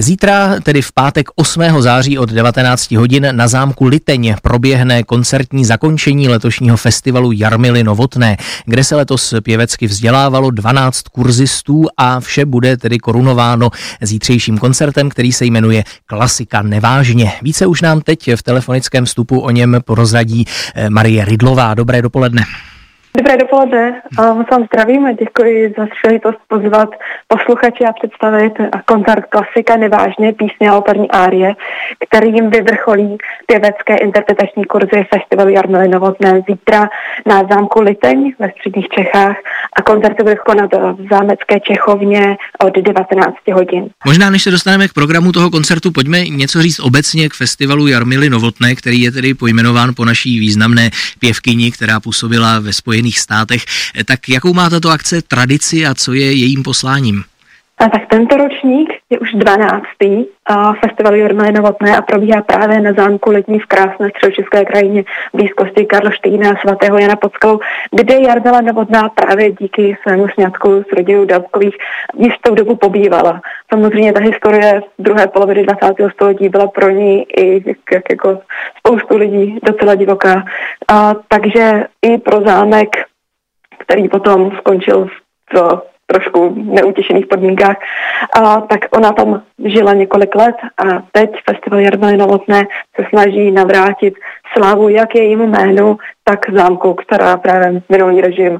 Zítra, tedy v pátek 8. září od 19 hodin na zámku Liteň proběhne koncertní zakončení letošního festivalu Jarmily Novotné, kde se letos pěvecky vzdělávalo 12 kurzistů a vše bude tedy korunováno zítřejším koncertem, který se jmenuje Klasika nevážně. Více už nám teď v telefonickém vstupu o něm porozradí eh, Marie Ridlová. Dobré dopoledne. Dobré dopoledne, moc vám zdravím a děkuji za příležitost pozvat posluchače a představit koncert klasika Nevážně písně a operní árie, kterým vyvrcholí pěvecké interpretační kurzy festivalu Jarmily Novotné zítra na zámku Liteň ve středních Čechách a koncert se bude konat v zámecké Čechovně od 19 hodin. Možná než se dostaneme k programu toho koncertu, pojďme něco říct obecně k festivalu Jarmily Novotné, který je tedy pojmenován po naší významné pěvkyni, která působila ve Spojených Spojených státech. Tak jakou má tato akce tradici a co je jejím posláním? A tak tento ročník je už 12. A festival Jarmily Novotné a probíhá právě na zámku Letní v krásné středočeské krajině blízkosti Karlštejna a svatého Jana Podskalou, kde Jarmila Novotná právě díky svému sňatku s rodinou Dabkových jistou dobu pobývala. Samozřejmě ta historie druhé poloviny 20. století byla pro ní i jak, jako spoustu lidí docela divoká. A, takže i pro zámek, který potom skončil v trošku neutěšených podmínkách. A, tak ona tam žila několik let a teď Festival Jarmily Novotné se snaží navrátit slávu jak jejímu jménu, tak zámku, která právě minulý režim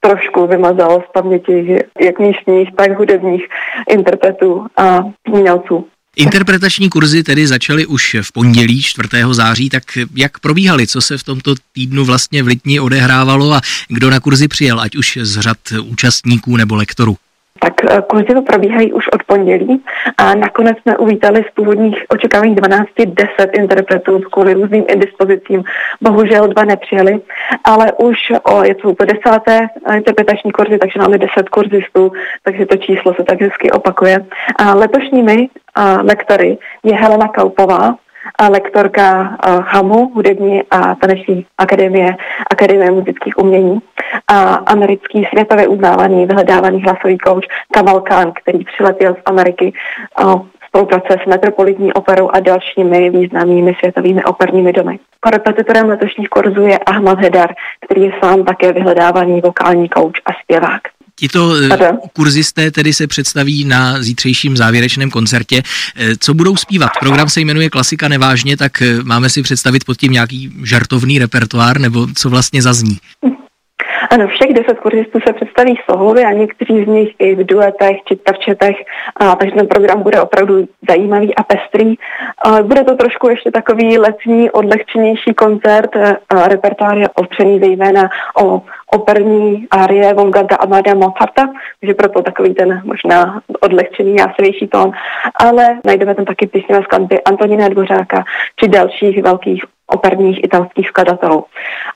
trošku vymazal z paměti jak místních, tak hudebních interpretů a umělců. Interpretační kurzy tedy začaly už v pondělí 4. září, tak jak probíhaly, co se v tomto týdnu vlastně v Litni odehrávalo a kdo na kurzy přijel, ať už z řad účastníků nebo lektorů? Tak eh, kurzy probíhají už od pondělí a nakonec jsme uvítali z původních očekávání 12 10 interpretů kvůli různým indispozicím. Bohužel dva nepřijeli, ale už o, je to úplně desáté interpretační kurzy, takže máme 10 kurzistů, takže to číslo se tak hezky opakuje. A letošními a lektory je Helena Kaupová, a lektorka HAMu, hudební a taneční akademie, Akademie muzických umění a americký světově uznávaný vyhledávaný hlasový kouč Kamal Khan, který přiletěl z Ameriky spolupráce s Metropolitní operou a dalšími významnými světovými operními domy. Korepetitorem letošních kurzů je Ahmad Hedar, který je sám také vyhledávaný vokální kouč a zpěvák. Tito eh, kurzisté tedy se představí na zítřejším závěrečném koncertě. Eh, co budou zpívat? Program se jmenuje Klasika nevážně, tak eh, máme si představit pod tím nějaký žartovný repertoár, nebo co vlastně zazní? Ano, všech deset kurzistů se představí solově a někteří z nich i v duetech či terčetech, a, takže ten program bude opravdu zajímavý a pestrý. A, bude to trošku ještě takový letní, odlehčenější koncert. A, repertoár je opřený zejména o operní árie Wolfganga Amada Mozarta, takže proto takový ten možná odlehčený, jásavější tón. Ale najdeme tam taky písně skladby Antonína Dvořáka či dalších velkých operních italských skladatelů.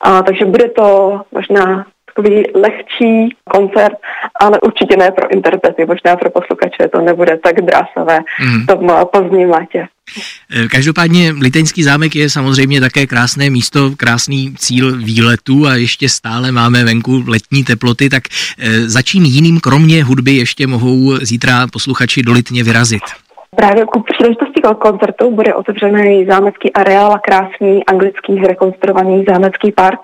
A, takže bude to možná takový lehčí koncert, ale určitě ne pro interprety, možná pro posluchače to nebude tak drásavé mm. v tom pozdním létě. Eh, každopádně Liteňský zámek je samozřejmě také krásné místo, krásný cíl výletu a ještě stále máme venku letní teploty, tak eh, za čím jiným kromě hudby ještě mohou zítra posluchači do Litně vyrazit? Právě ku příležitosti koncertu bude otevřený zámecký areál a krásný anglický zrekonstruovaný zámecký park.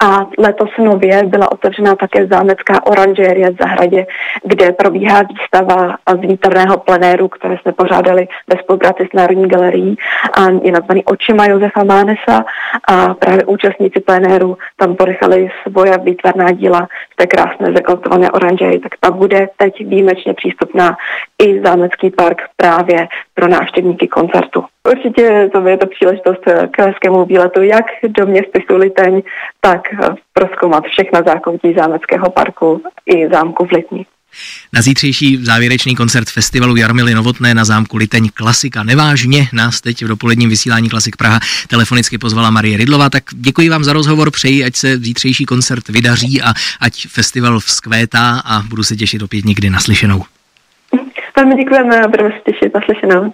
A letos nově byla otevřena také zámecká oranžérie v zahradě, kde probíhá výstava z výtarného plenéru, které jsme pořádali ve spolupráci s Národní galerií a je nazvaný Očima Josefa Mánesa a právě účastníci plenéru tam ponechali svoje výtvarná díla té krásné zrekonstruované oranžérii, tak ta bude teď výjimečně přístupná i zámecký park právě pro návštěvníky koncertu. Určitě to je to příležitost k hezkému výletu jak do městysu Liteň, tak proskoumat všechna zákoutí zámeckého parku i zámku v Litni. Na zítřejší závěrečný koncert festivalu Jarmily Novotné na zámku Liteň Klasika. Nevážně nás teď v dopoledním vysílání Klasik Praha telefonicky pozvala Marie Ridlova, tak děkuji vám za rozhovor, přeji, ať se zítřejší koncert vydaří a ať festival vzkvétá a budu se těšit opět někdy naslyšenou. Velmi děkujeme a budeme se těšit naslyšenou.